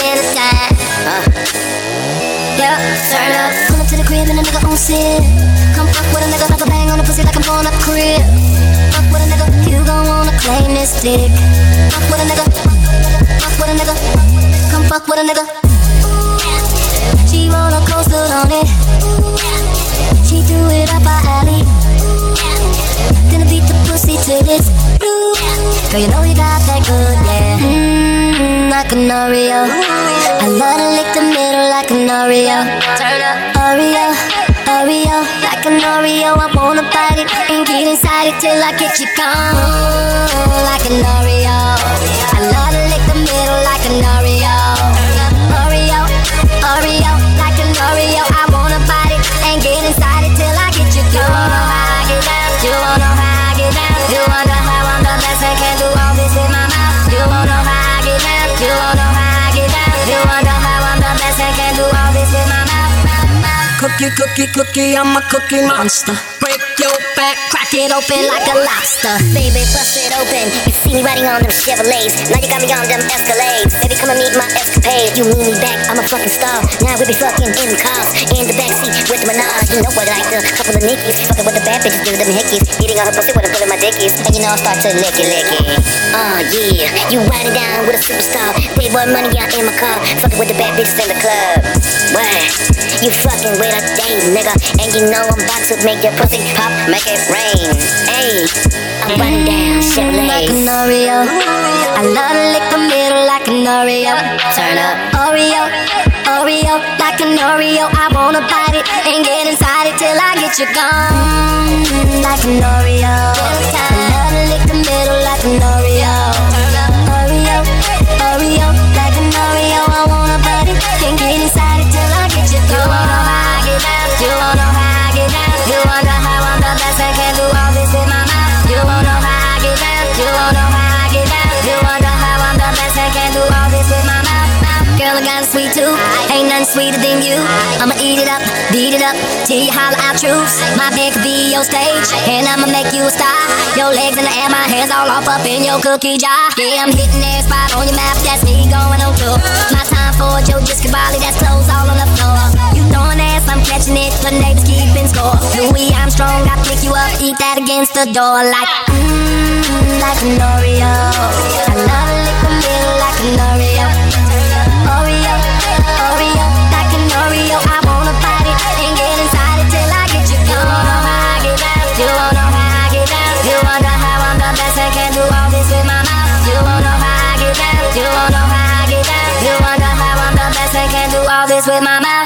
inside. Uh. Yo, turn up. Come up to the crib and a nigga on sin. Come fuck with a nigga like a bang on the pussy like I'm blowing up crib. Fuck with a nigga, you gon' wanna claim this dick. Fuck with a nigga, fuck with a nigga, come fuck with a nigga. She roller coastered on it. She threw it up our alley. Then I beat the pussy till it's blue. Girl, you know you got that good. Yeah. An Oreo. I love to lick the middle like an Oreo. Turn up, Oreo, Oreo, like an Oreo. I wanna bite it and get inside it till I get you gone. Like an Oreo. Cookie, cookie, cookie, I'm a cookie monster. Break your back, crack it open like a lobster. Baby, bust it open. You see me riding on them Chevrolets. Now you got me on them Escalades. Baby, come and meet my escapade. You meet me back, I'm a fucking star. Now we be fucking in the cars, in the backseat with the menage. You know what I like the couple of nickies. Fucking with the bad bitches, do them hickeys. Eating on her pussy with a pull in my dickies. And you know I start to lick it, lick it. Oh yeah, you riding down with a superstar. Dade Boy Money out in my car. Fucking with the bad bitches in the club. What? You fucking with a dame, nigga. And you know I'm about to make your pussy pop, make it rain. Hey, I'm running down like an. Oreo. I love to lick the middle like an Oreo. Turn up. Oreo, Oreo, like an Oreo. I wanna bite it and get inside it till I get you gone. Like an Oreo. I love to lick the middle like an. Oreo, nothing sweeter than you. I'ma eat it up, beat it up, till you holler out truths. My bed could be your stage, and I'ma make you a star. Your legs in the air, my hands all off up in your cookie jar. Yeah, I'm hitting every spot on your map. That's me going on tour. My time for Joe Discabali, that's clothes all on the floor. You throwing ass, I'm catching it. The neighbors keeping score. Louis Armstrong, I pick you up, eat that against the door like mmm, like an Oreo. Best and can do all this with my mouth. You wanna know how I get down? You wanna know how I get down? You wonder how I'm the best and can do all this with my mouth.